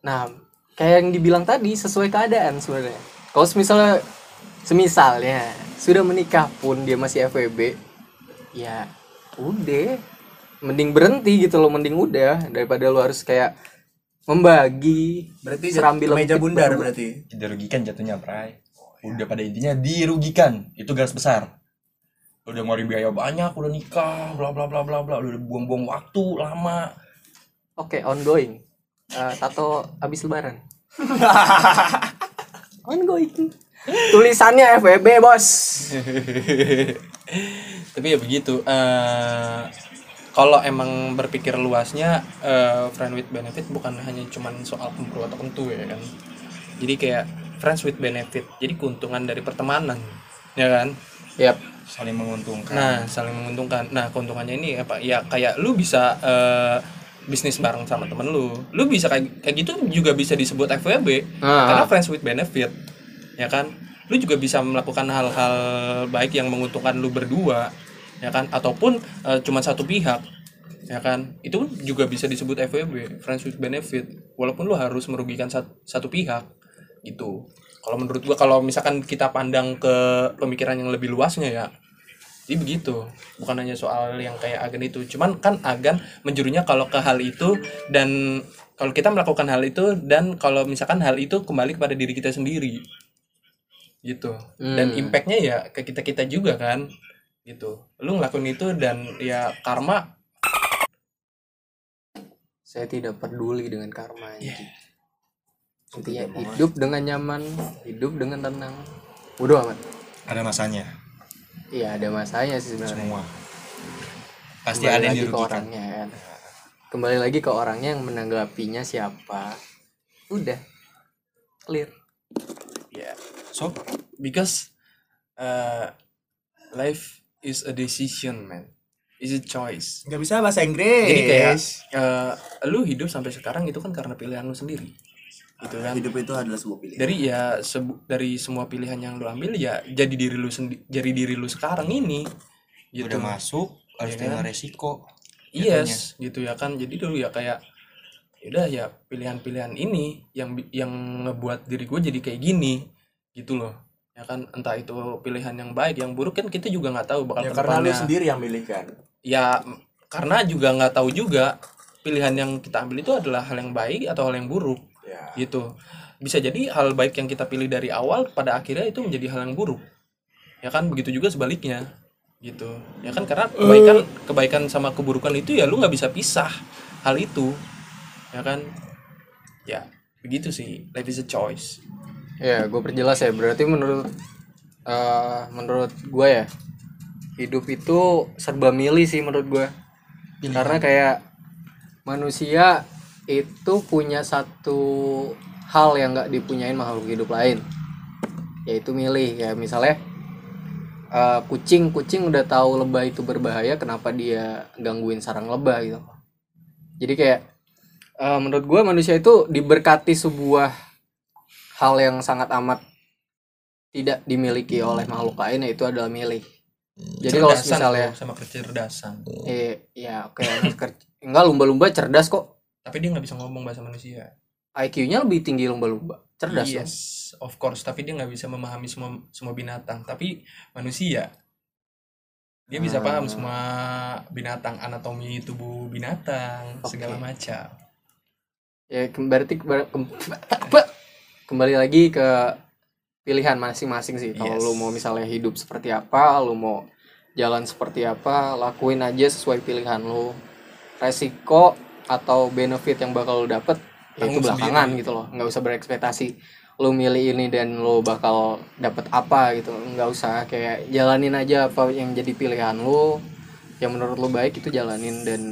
Nah, kayak yang dibilang tadi sesuai keadaan sebenarnya. Kalau misalnya semisalnya sudah menikah pun dia masih FWB, ya udah mending berhenti gitu loh, mending udah daripada lu harus kayak membagi berarti serambi meja bundar berdua. berarti Dirugikan jatuhnya, Pray. Udah pada intinya dirugikan. Itu garis besar. Udah ngeluarin biaya banyak, udah nikah, bla bla bla bla bla, udah buang-buang waktu lama. Oke, ongoing. Eh, tato habis lebaran. ongoing. Tulisannya FWB, Bos. Tapi ya begitu. eh kalau emang berpikir luasnya eh, friend with benefit bukan hanya cuman soal kemuru atau kentu ya kan. Jadi kayak friends with benefit. Jadi keuntungan dari pertemanan, ya kan? Yap. Saling menguntungkan. Nah, saling menguntungkan. Nah, keuntungannya ini apa? Ya kayak lu bisa eh, bisnis bareng sama temen lu. Lu bisa kayak kayak gitu juga bisa disebut FWB. Ah. Karena friends with benefit. Ya kan? Lu juga bisa melakukan hal-hal baik yang menguntungkan lu berdua. Ya kan? Ataupun eh, cuma satu pihak. Ya kan? Itu juga bisa disebut FWB, friends with benefit. Walaupun lu harus merugikan sat- satu pihak gitu. Kalau menurut gua kalau misalkan kita pandang ke pemikiran yang lebih luasnya ya, jadi begitu, bukan hanya soal yang kayak agen itu. Cuman kan agan menjurunya kalau ke hal itu dan kalau kita melakukan hal itu dan kalau misalkan hal itu kembali kepada diri kita sendiri, gitu. Dan Hmm. impactnya ya ke kita kita juga kan, gitu. Lu ngelakuin itu dan ya karma Saya tidak peduli dengan karma. Anjing. Intinya hidup dengan nyaman, hidup dengan tenang. Udah amat. Ada masanya. Iya, ada masanya sih sebenarnya. Semua. Pasti Kembali ada yang lagi ke orangnya kan. Kembali lagi ke orangnya yang menanggapinya siapa. Udah. Clear. ya So, because uh, life is a decision man, is a choice. nggak bisa bahasa Inggris Jadi kayak eh, lu hidup sampai sekarang itu kan karena pilihan lu sendiri. Gitu kan. hidup itu adalah sebuah pilihan Dari ya sebu- dari semua pilihan yang lu ambil ya jadi diri lu sendi jadi diri lu sekarang ini. Gitu. udah masuk harus Iya terima kan? resiko. Yes, gitu ya kan. Jadi dulu ya kayak udah ya pilihan-pilihan ini yang yang ngebuat diri gue jadi kayak gini gitu loh ya kan entah itu pilihan yang baik yang buruk kan kita juga nggak tahu bakal ya karena lu sendiri yang milih kan? Ya karena juga nggak tahu juga pilihan yang kita ambil itu adalah hal yang baik atau hal yang buruk ya. gitu. Bisa jadi hal baik yang kita pilih dari awal pada akhirnya itu menjadi hal yang buruk. Ya kan begitu juga sebaliknya gitu. Ya kan karena kebaikan kebaikan sama keburukan itu ya lu nggak bisa pisah hal itu. Ya kan? Ya begitu sih. Life is a choice Ya, gue perjelas ya. Berarti menurut eh, menurut gue ya, hidup itu serba milih sih menurut gue. Karena kayak manusia itu punya satu hal yang nggak dipunyain makhluk hidup lain, yaitu milih. Ya misalnya eh, kucing, kucing udah tahu lebah itu berbahaya, kenapa dia gangguin sarang lebah gitu. Jadi kayak eh, menurut gue manusia itu diberkati sebuah hal yang sangat amat tidak dimiliki oleh makhluk lain yaitu adalah milih. Jadi kalau misalnya sama kecerdasan eh ya oke ker- enggak lumba-lumba cerdas kok. tapi dia nggak bisa ngomong bahasa manusia IQ-nya lebih tinggi lumba-lumba. Cerdas dong. yes of course tapi dia nggak bisa memahami semua semua binatang tapi manusia dia bisa Ah. paham semua binatang anatomi tubuh binatang Oke. segala macam Ya berarti kembali lagi ke pilihan masing-masing sih. Kalau Yes. lu mau misalnya hidup seperti apa, lu mau jalan seperti apa, lakuin aja sesuai pilihan lu. Resiko atau benefit yang bakal lu dapet ya itu belakangan sendiri. gitu loh. nggak usah berekspektasi lu milih ini dan lu bakal dapet apa gitu. nggak usah kayak jalanin aja apa yang jadi pilihan lu. Yang menurut lu baik itu jalanin dan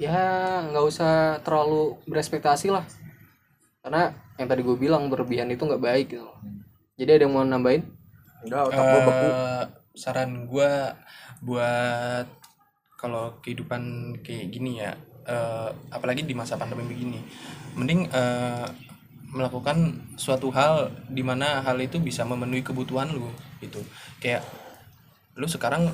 ya nggak usah terlalu berekspektasi lah karena yang tadi gue bilang berlebihan itu nggak baik gitu loh. jadi ada yang mau nambahin Enggak, otak gua beku. Eh, saran gue buat kalau kehidupan kayak gini ya eh, apalagi di masa pandemi begini mending eh, melakukan suatu hal di mana hal itu bisa memenuhi kebutuhan lu gitu kayak lu sekarang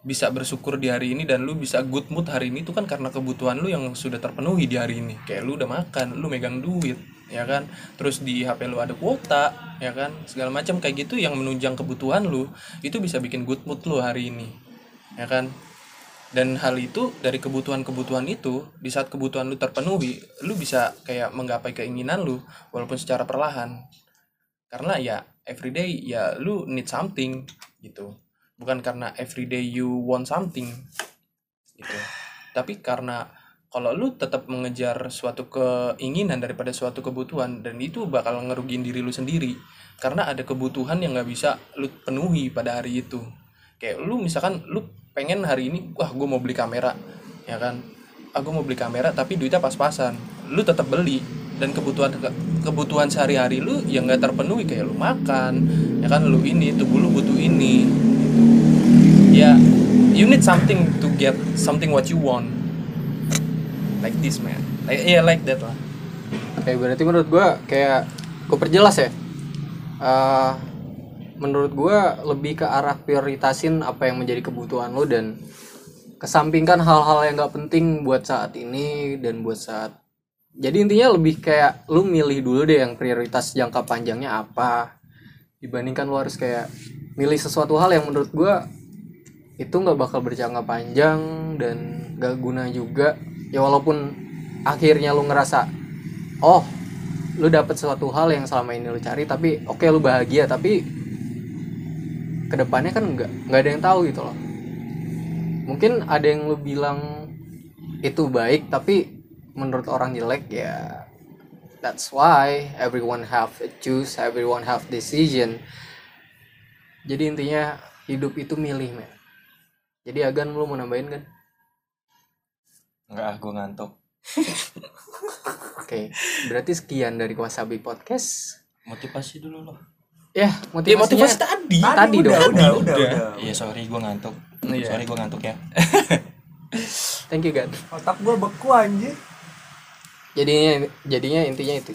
bisa bersyukur di hari ini dan lu bisa good mood hari ini itu kan karena kebutuhan lu yang sudah terpenuhi di hari ini. Kayak lu udah makan lu megang duit ya kan? Terus di HP lu ada kuota ya kan? Segala macam kayak gitu yang menunjang kebutuhan lu itu bisa bikin good mood lu hari ini ya kan? Dan hal itu dari kebutuhan-kebutuhan itu di saat kebutuhan lu terpenuhi lu bisa kayak menggapai keinginan lu walaupun secara perlahan. Karena ya everyday ya lu need something gitu bukan karena everyday you want something gitu. Tapi karena kalau lu tetap mengejar suatu keinginan daripada suatu kebutuhan dan itu bakal ngerugiin diri lu sendiri karena ada kebutuhan yang nggak bisa lu penuhi pada hari itu. Kayak lu misalkan lu pengen hari ini wah gue mau beli kamera ya kan? Aku mau beli kamera tapi duitnya pas-pasan. Lu tetap beli dan kebutuhan kebutuhan sehari-hari lu yang nggak terpenuhi. Kayak lu makan ya kan? Lu ini tubuh lu butuh ini ya you need something to get something what you want. Like this man. Like yeah like that lah. Kayak berarti menurut gue kayak gue perjelas ya. Eh, menurut gue lebih ke arah prioritasin apa yang menjadi kebutuhan lo dan kesampingkan hal-hal yang gak penting buat saat ini dan buat saat jadi intinya lebih kayak lu milih dulu deh yang prioritas jangka panjangnya apa. Dibandingkan lu harus kayak milih sesuatu hal yang menurut gue itu nggak bakal berjangka panjang dan gak guna juga. Ya walaupun akhirnya lu ngerasa oh lu dapet sesuatu hal yang selama ini lu cari tapi oke lu bahagia tapi ke depannya kan nggak nggak ada yang tahu gitu loh. Mungkin ada yang lu bilang itu baik tapi menurut orang jelek ya that's why everyone have a choose everyone have decision. Jadi intinya hidup itu milih men jadi agan lu mau nambahin kan Enggak, ah, gue ngantuk. oke berarti sekian dari Wasabi Podcast Motivasi dulu loh. ya ya motivasinya motivasi tadi tadi udah, dong udah, udah, udah. Iya, sorry gue ngantuk. Iya. Sorry gue ngantuk ya. thank you gan Otak gua beku anjir. jadinya jadinya intinya itu